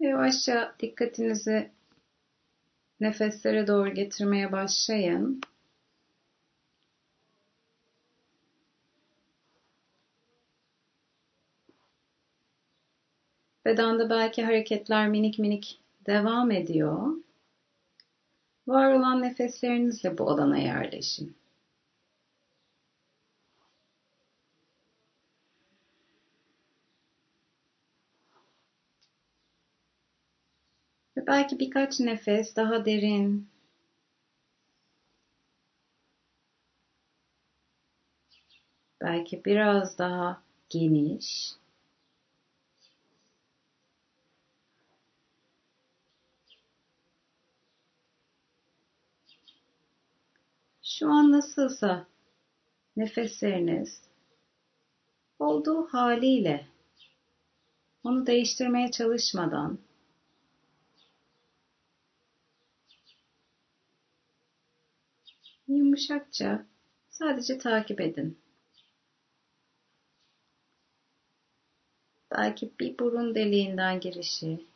Yavaşça dikkatinizi nefeslere doğru getirmeye başlayın. Bedende belki hareketler minik minik devam ediyor. Var olan nefeslerinizle bu alana yerleşin. Belki birkaç nefes daha derin. Belki biraz daha geniş. Şu an nasılsa nefesleriniz olduğu haliyle onu değiştirmeye çalışmadan yumuşakça sadece takip edin. Belki bir burun deliğinden girişi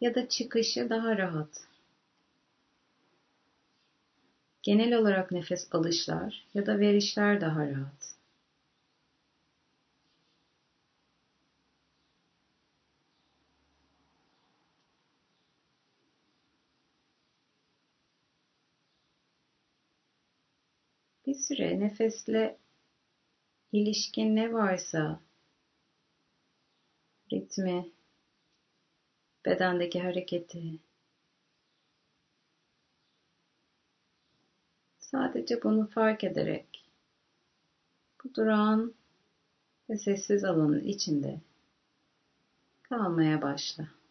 ya da çıkışı daha rahat. Genel olarak nefes alışlar ya da verişler daha rahat. Bir süre nefesle ilişkin ne varsa ritmi, bedendeki hareketi, Sadece bunu fark ederek bu durağan ve sessiz alanın içinde kalmaya başla.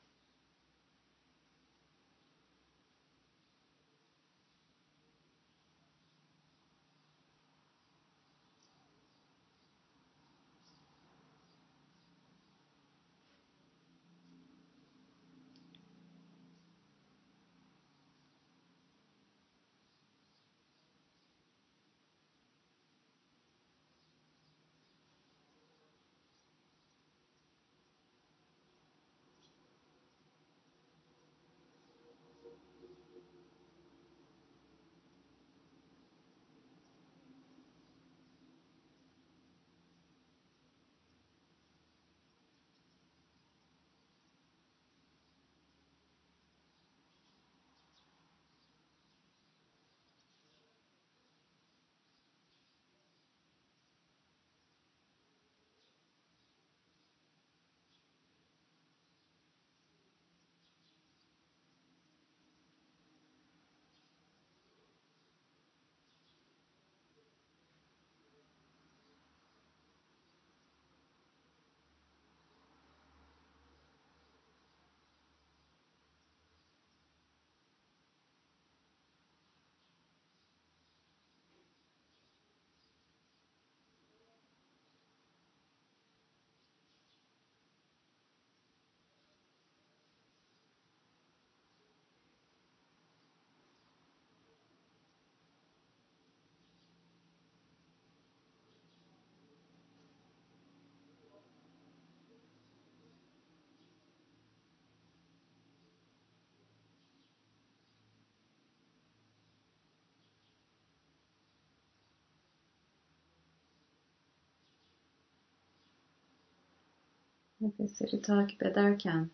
Nefesleri takip ederken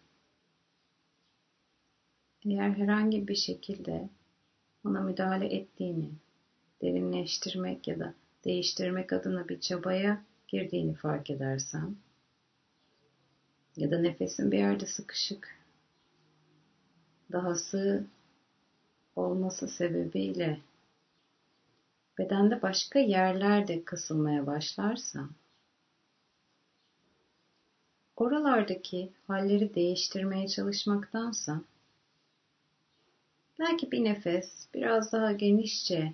eğer herhangi bir şekilde ona müdahale ettiğini, derinleştirmek ya da değiştirmek adına bir çabaya girdiğini fark edersen ya da nefesin bir yerde sıkışık, daha sığ olması sebebiyle bedende başka yerlerde kısılmaya başlarsa oralardaki halleri değiştirmeye çalışmaktansa belki bir nefes biraz daha genişçe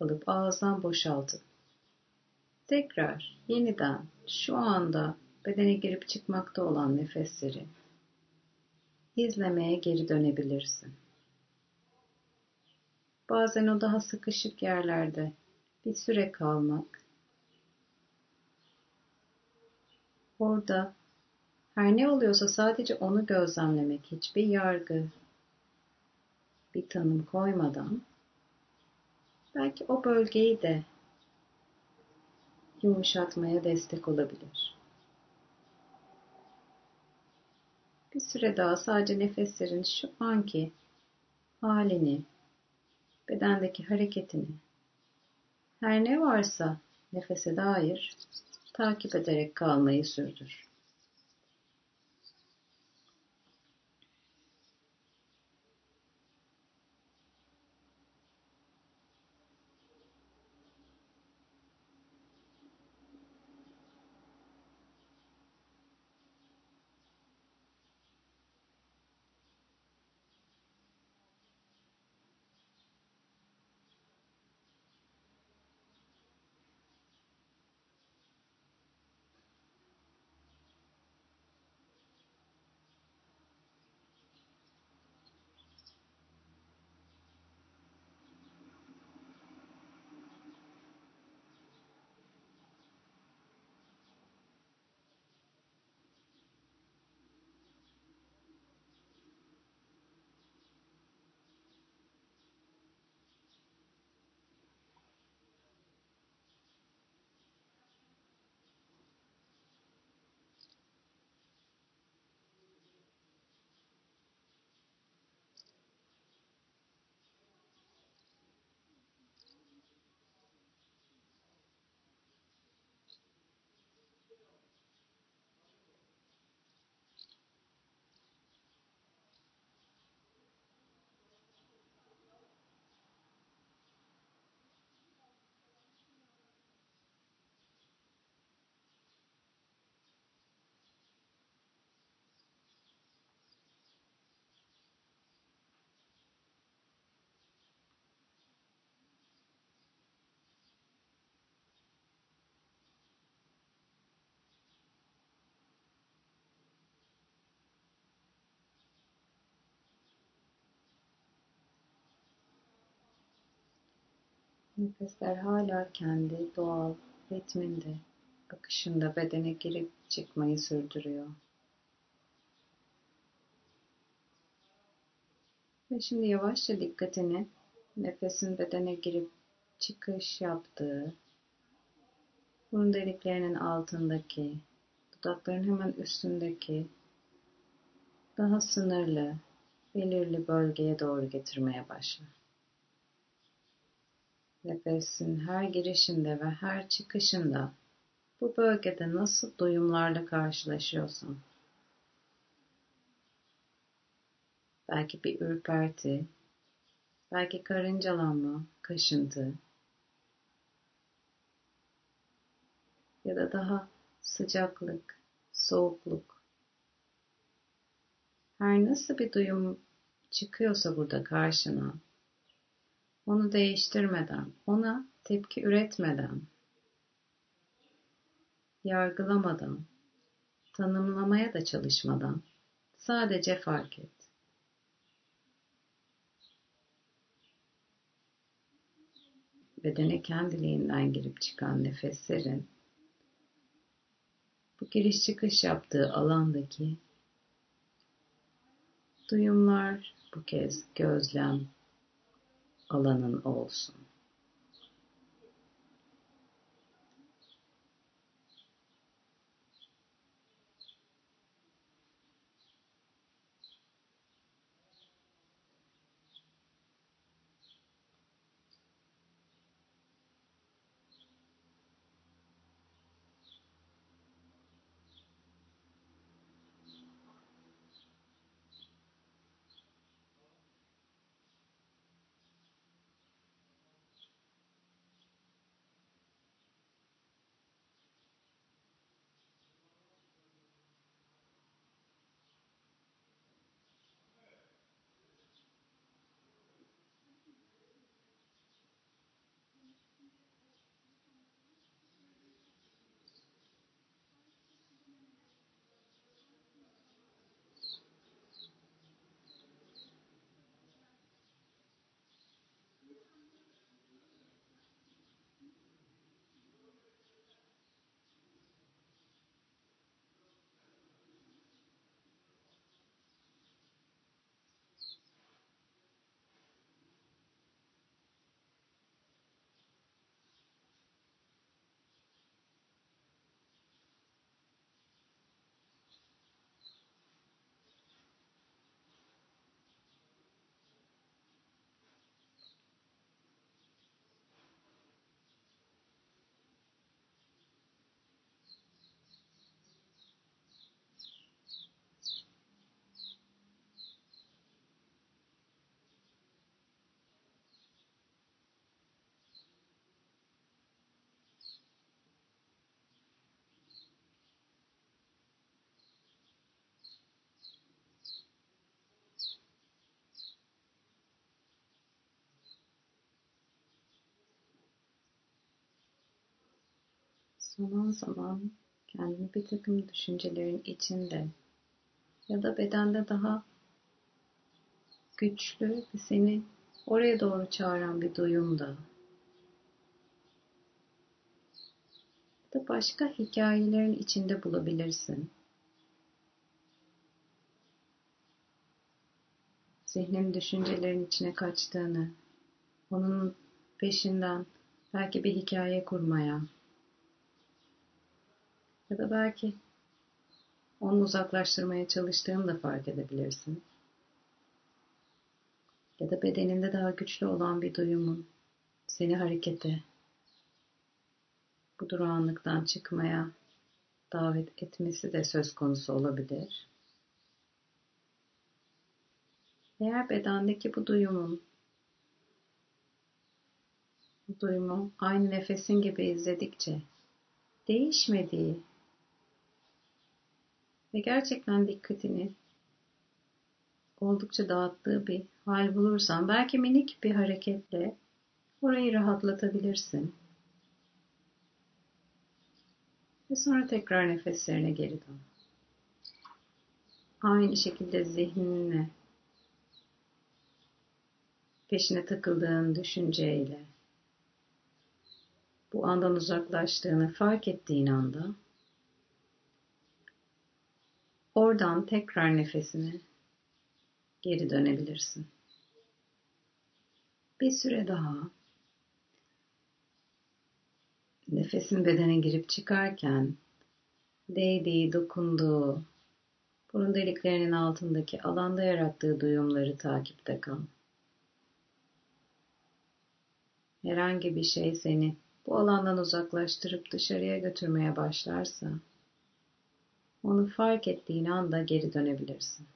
alıp ağızdan boşaltıp tekrar yeniden şu anda bedene girip çıkmakta olan nefesleri izlemeye geri dönebilirsin. Bazen o daha sıkışık yerlerde bir süre kalmak, orada Her ne oluyorsa sadece onu gözlemlemek, hiçbir yargı, bir tanım koymadan belki o bölgeyi de yumuşatmaya destek olabilir. Bir süre daha sadece nefeslerin şu anki halini, bedendeki hareketini, her ne varsa nefese dair takip ederek kalmayı sürdür. Nefesler hala kendi doğal ritminde, akışında bedene girip çıkmayı sürdürüyor. Ve şimdi yavaşça dikkatini nefesin bedene girip çıkış yaptığı, burun deliklerinin altındaki, dudakların hemen üstündeki daha sınırlı, belirli bölgeye doğru getirmeye başla. Nefesin her girişinde ve her çıkışında bu bölgede nasıl duyumlarla karşılaşıyorsun? Belki bir ürperti, belki karıncalanma, kaşıntı ya da daha sıcaklık, soğukluk. Her nasıl bir duyum çıkıyorsa burada karşına onu değiştirmeden, ona tepki üretmeden, yargılamadan, tanımlamaya da çalışmadan sadece fark et. Bedene kendiliğinden girip çıkan nefeslerin bu giriş çıkış yaptığı alandaki duyumlar bu kez gözlem, alanın olsun. Zaman zaman kendini bir takım düşüncelerin içinde ya da bedende daha güçlü ve seni oraya doğru çağıran bir duyumda ya da başka hikayelerin içinde bulabilirsin. Zihnin düşüncelerin içine kaçtığını, onun peşinden belki bir hikaye kurmaya ya da belki onu uzaklaştırmaya çalıştığını da fark edebilirsin. Ya da bedeninde daha güçlü olan bir duyumun seni harekete, bu durağanlıktan çıkmaya davet etmesi de söz konusu olabilir. Eğer bedendeki bu duyumun bu duyumu aynı nefesin gibi izledikçe değişmediği ve gerçekten dikkatini oldukça dağıttığı bir hal bulursan belki minik bir hareketle orayı rahatlatabilirsin. Ve sonra tekrar nefeslerine geri dön. Aynı şekilde zihninle peşine takıldığın düşünceyle bu andan uzaklaştığını fark ettiğin anda oradan tekrar nefesine geri dönebilirsin. Bir süre daha nefesin bedene girip çıkarken değdiği, dokunduğu, burun deliklerinin altındaki alanda yarattığı duyumları takipte kal. Herhangi bir şey seni bu alandan uzaklaştırıp dışarıya götürmeye başlarsa, onu fark ettiğin anda geri dönebilirsin.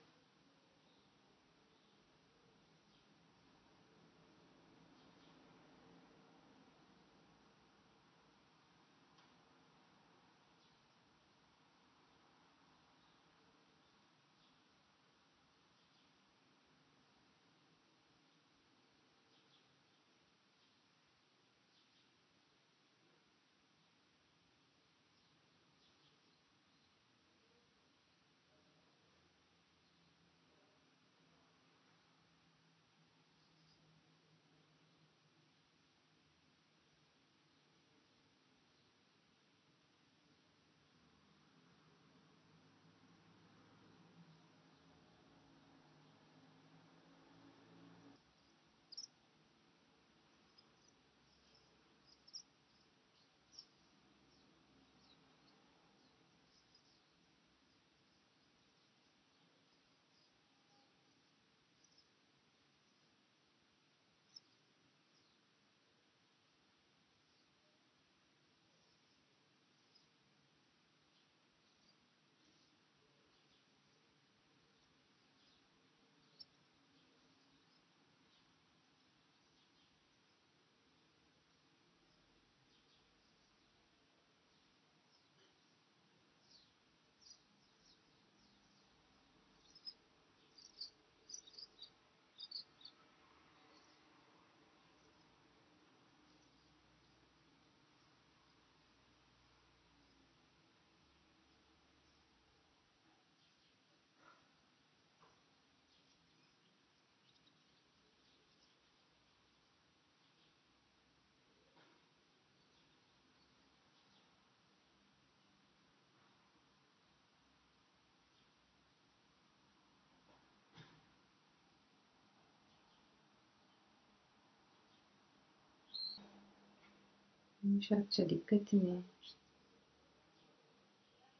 Yumuşakça dikkatini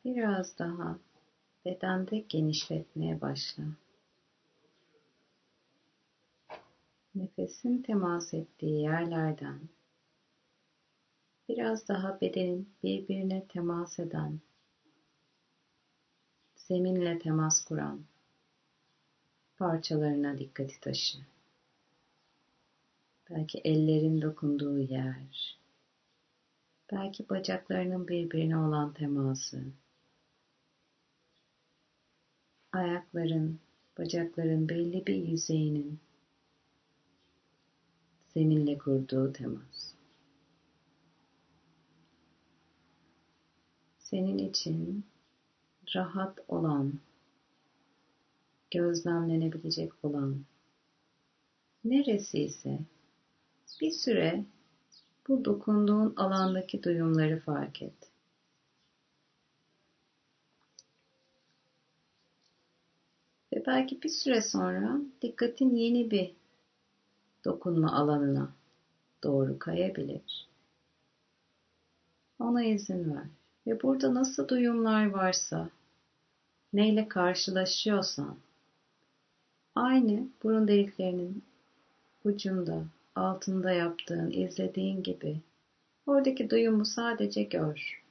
biraz daha bedende genişletmeye başla. Nefesin temas ettiği yerlerden biraz daha bedenin birbirine temas eden, zeminle temas kuran parçalarına dikkati taşı. Belki ellerin dokunduğu yer, Belki bacaklarının birbirine olan teması. Ayakların, bacakların belli bir yüzeyinin zeminle kurduğu temas. senin için rahat olan, gözlemlenebilecek olan neresi ise bir süre bu dokunduğun alandaki duyumları fark et. Ve belki bir süre sonra dikkatin yeni bir dokunma alanına doğru kayabilir. Ona izin ver. Ve burada nasıl duyumlar varsa, neyle karşılaşıyorsan, aynı burun deliklerinin ucunda, altında yaptığın, izlediğin gibi oradaki duyumu sadece gör.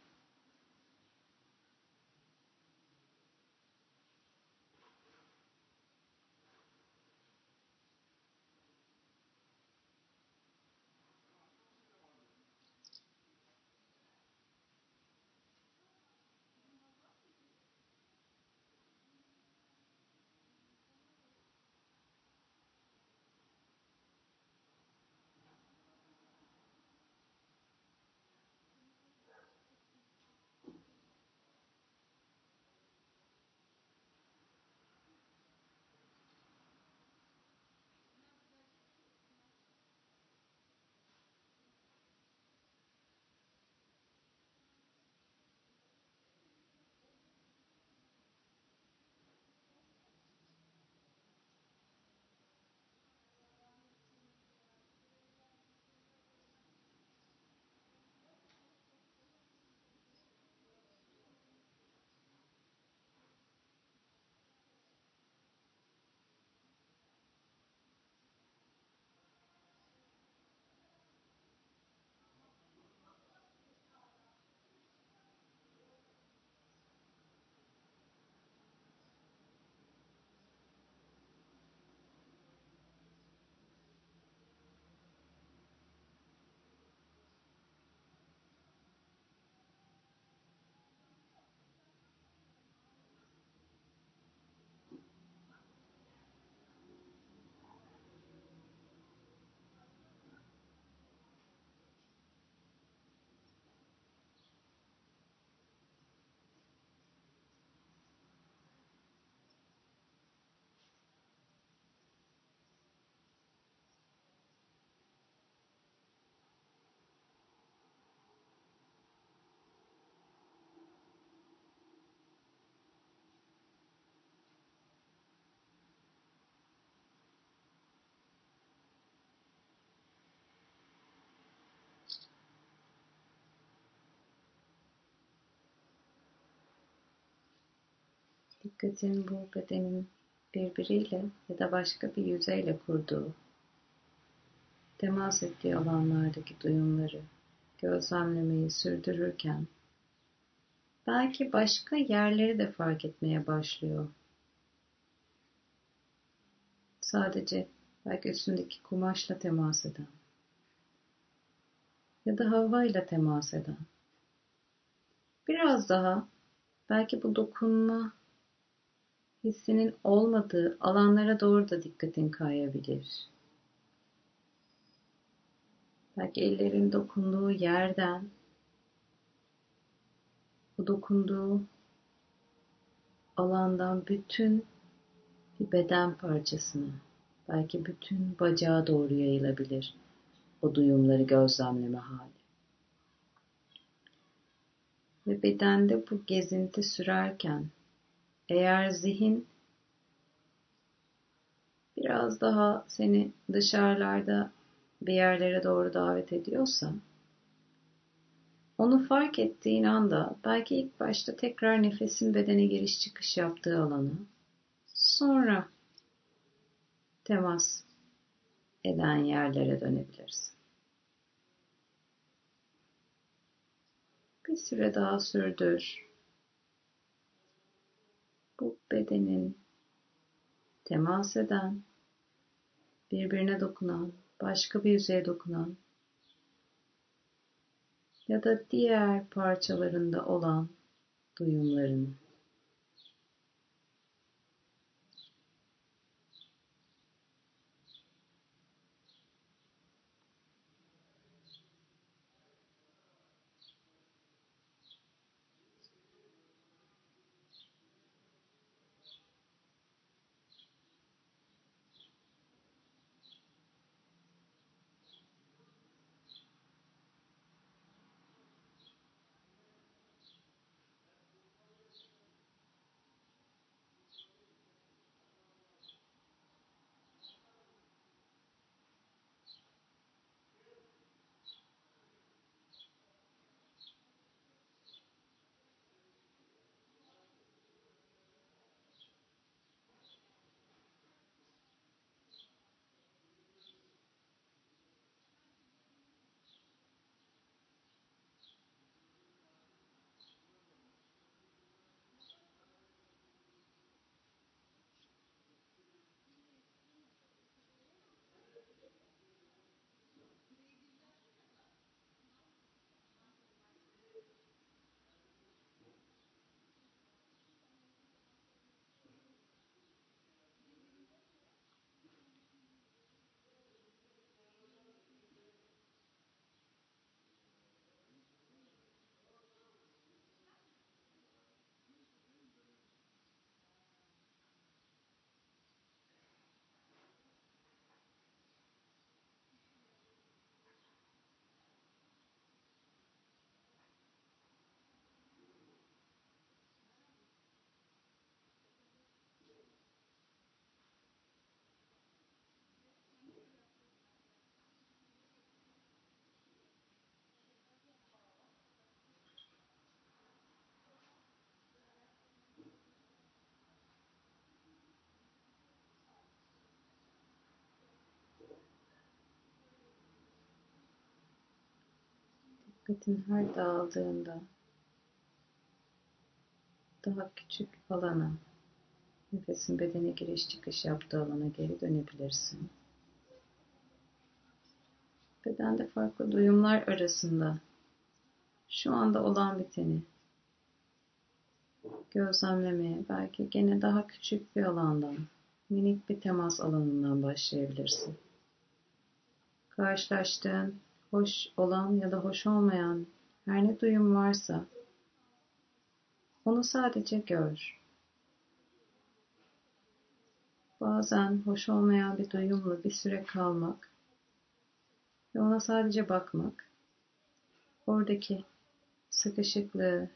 Dikkatin bu bedenin birbiriyle ya da başka bir yüzeyle kurduğu, temas ettiği alanlardaki duyumları gözlemlemeyi sürdürürken belki başka yerleri de fark etmeye başlıyor. Sadece belki üstündeki kumaşla temas eden ya da havayla temas eden. Biraz daha belki bu dokunma hissinin olmadığı alanlara doğru da dikkatin kayabilir. Belki ellerin dokunduğu yerden bu dokunduğu alandan bütün bir beden parçasına, belki bütün bacağa doğru yayılabilir o duyumları gözlemleme hali. Ve bedende bu gezinti sürerken eğer zihin biraz daha seni dışarılarda bir yerlere doğru davet ediyorsa onu fark ettiğin anda belki ilk başta tekrar nefesin bedene giriş çıkış yaptığı alanı sonra temas eden yerlere dönebilirsin. Bir süre daha sürdür bu bedenin temas eden, birbirine dokunan, başka bir yüzeye dokunan ya da diğer parçalarında olan duyumların Dikkatin her dağıldığında daha küçük alana, nefesin bedene giriş çıkış yaptığı alana geri dönebilirsin. Bedende farklı duyumlar arasında şu anda olan biteni gözlemlemeye belki gene daha küçük bir alandan, minik bir temas alanından başlayabilirsin. Karşılaştığın hoş olan ya da hoş olmayan her ne duyum varsa onu sadece gör. Bazen hoş olmayan bir duyumla bir süre kalmak ve ona sadece bakmak oradaki sıkışıklığı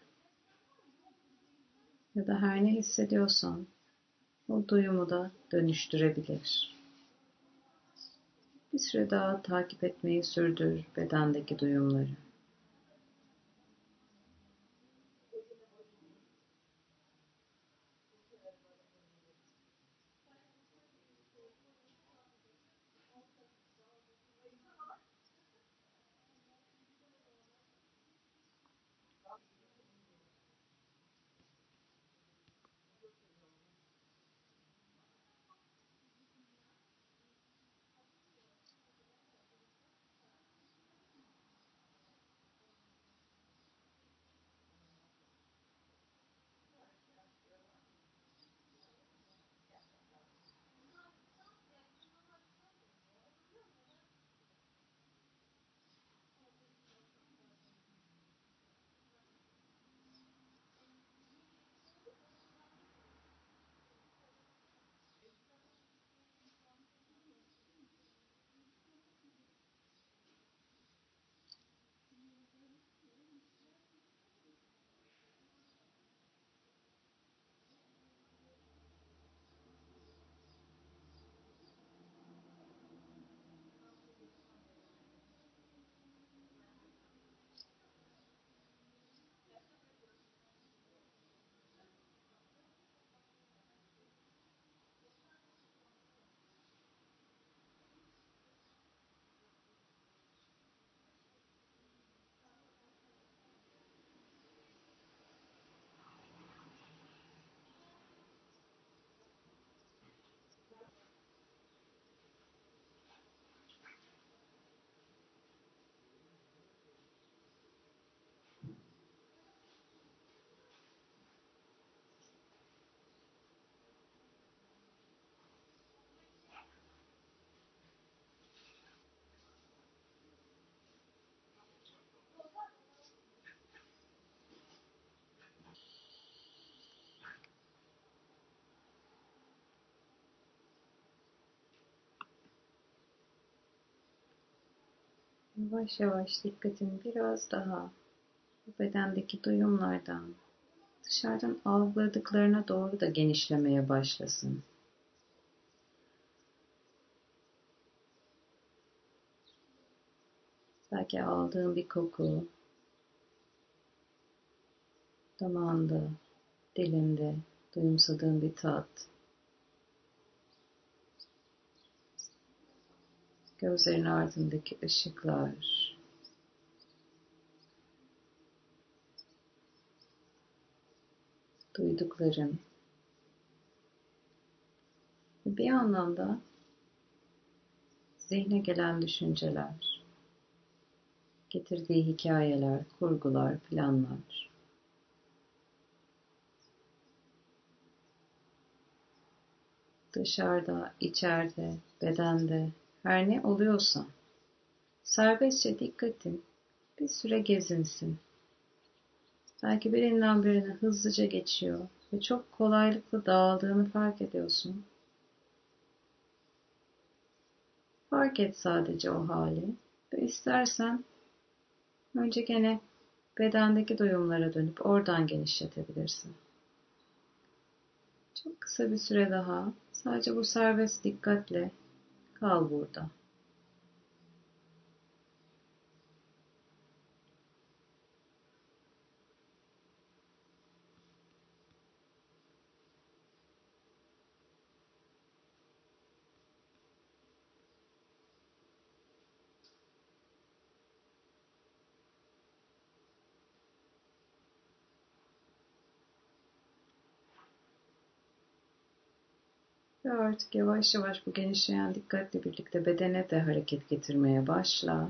ya da her ne hissediyorsan o duyumu da dönüştürebilir. Bir süre daha takip etmeyi sürdür bedendeki duyumları. Yavaş yavaş dikkatin biraz daha bu bedendeki duyumlardan dışarıdan algıladıklarına doğru da genişlemeye başlasın. Belki aldığın bir koku, damağında, dilinde duyumsadığın bir tat, Gözlerin ardındaki ışıklar. Duydukların. Bir anlamda zihne gelen düşünceler, getirdiği hikayeler, kurgular, planlar. Dışarıda, içeride, bedende her ne oluyorsa, serbestçe dikkatin bir süre gezinsin. Belki birinden birine hızlıca geçiyor ve çok kolaylıkla dağıldığını fark ediyorsun. Fark et sadece o hali ve istersen önce gene bedendeki duyumlara dönüp oradan genişletebilirsin. Çok kısa bir süre daha sadece bu serbest dikkatle Kal burada. Ve artık yavaş yavaş bu genişleyen dikkatle birlikte bedene de hareket getirmeye başla.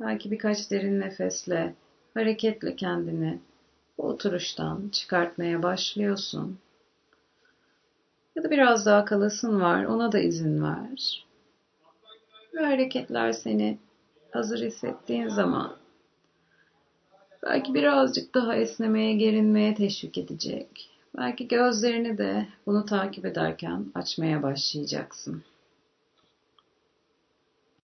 Belki birkaç derin nefesle, hareketle kendini bu oturuştan çıkartmaya başlıyorsun. Ya da biraz daha kalasın var, ona da izin ver. Ve hareketler seni hazır hissettiğin zaman belki birazcık daha esnemeye, gerinmeye teşvik edecek. Belki gözlerini de bunu takip ederken açmaya başlayacaksın.